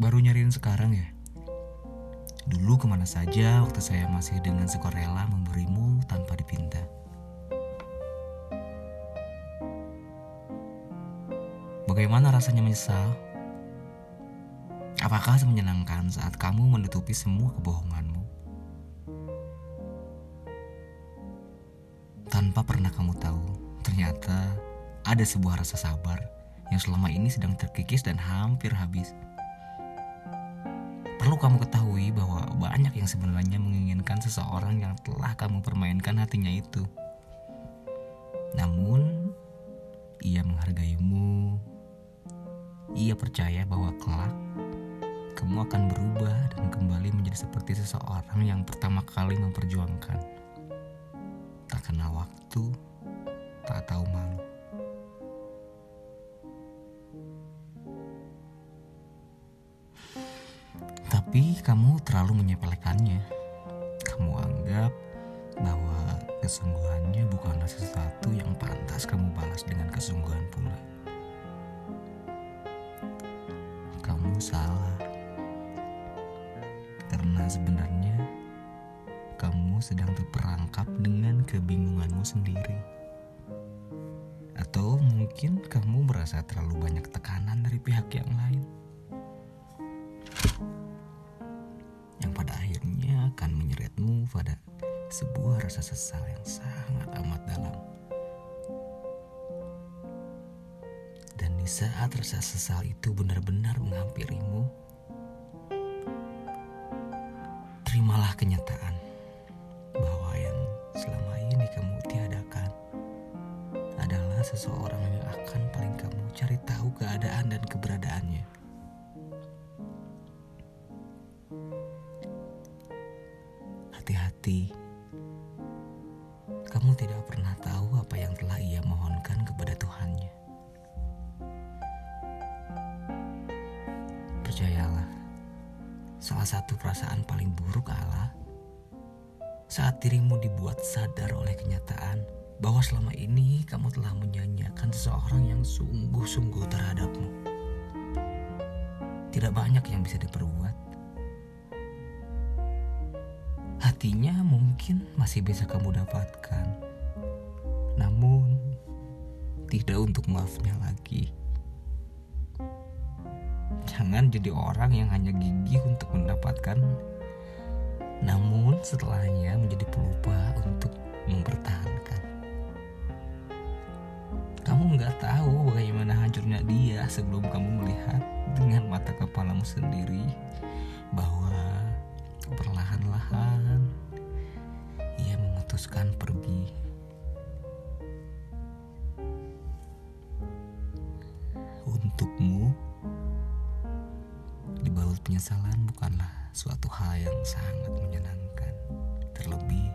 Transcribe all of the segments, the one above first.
Baru nyariin sekarang ya? Dulu ke mana saja waktu saya masih dengan sukarela memberimu tanpa dipinta. Bagaimana rasanya menyesal? Apakah menyenangkan saat kamu menutupi semua kebohonganmu? Tanpa pernah kamu tahu, ternyata ada sebuah rasa sabar yang selama ini sedang terkikis dan hampir habis. Perlu kamu ketahui bahwa banyak yang sebenarnya menginginkan seseorang yang telah kamu permainkan hatinya itu. Namun, ia menghargaimu. Ia percaya bahwa kelak kamu akan berubah dan kembali menjadi seperti seseorang yang pertama kali memperjuangkan. Tak kenal waktu, Tapi kamu terlalu menyepelekannya. Kamu anggap bahwa kesungguhannya bukanlah sesuatu yang pantas kamu balas dengan kesungguhan pula. Kamu salah karena sebenarnya kamu sedang terperangkap dengan kebingunganmu sendiri. Atau mungkin kamu merasa terlalu banyak tekanan dari pihak yang lain. Akan menyeretmu pada sebuah rasa sesal yang sangat amat dalam. Dan di saat rasa sesal itu benar-benar menghampirimu, terimalah kenyataan bahwa yang selama ini kamu tiadakan adalah seseorang yang akan paling kamu cari tahu keadaan dan keberadaannya. Hati-hati, kamu tidak pernah tahu apa yang telah ia mohonkan kepada Tuhannya. Percayalah, Salah satu perasaan paling buruk Allah saat dirimu dibuat sadar oleh kenyataan bahwa selama ini kamu telah menyanyiakan seseorang yang sungguh-sungguh terhadapmu. Tidak banyak yang bisa diperbuat. Hatinya mungkin masih bisa kamu dapatkan. Namun tidak untuk maafnya lagi. Jangan jadi orang yang hanya gigih untuk mendapatkan namun setelahnya menjadi pelupa untuk mempertahankan. Kamu nggak tahu bagaimana hancurnya dia sebelum kamu melihat dengan mata kepalamu sendiri penyesalan bukanlah suatu hal yang sangat menyenangkan. Terlebih,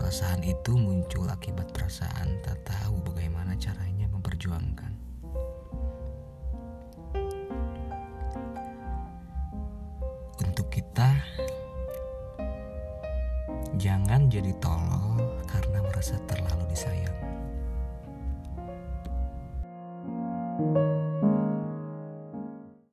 perasaan itu muncul akibat perasaan tak tahu bagaimana caranya memperjuangkan. Untuk kita, jangan jadi tolol karena merasa terlalu.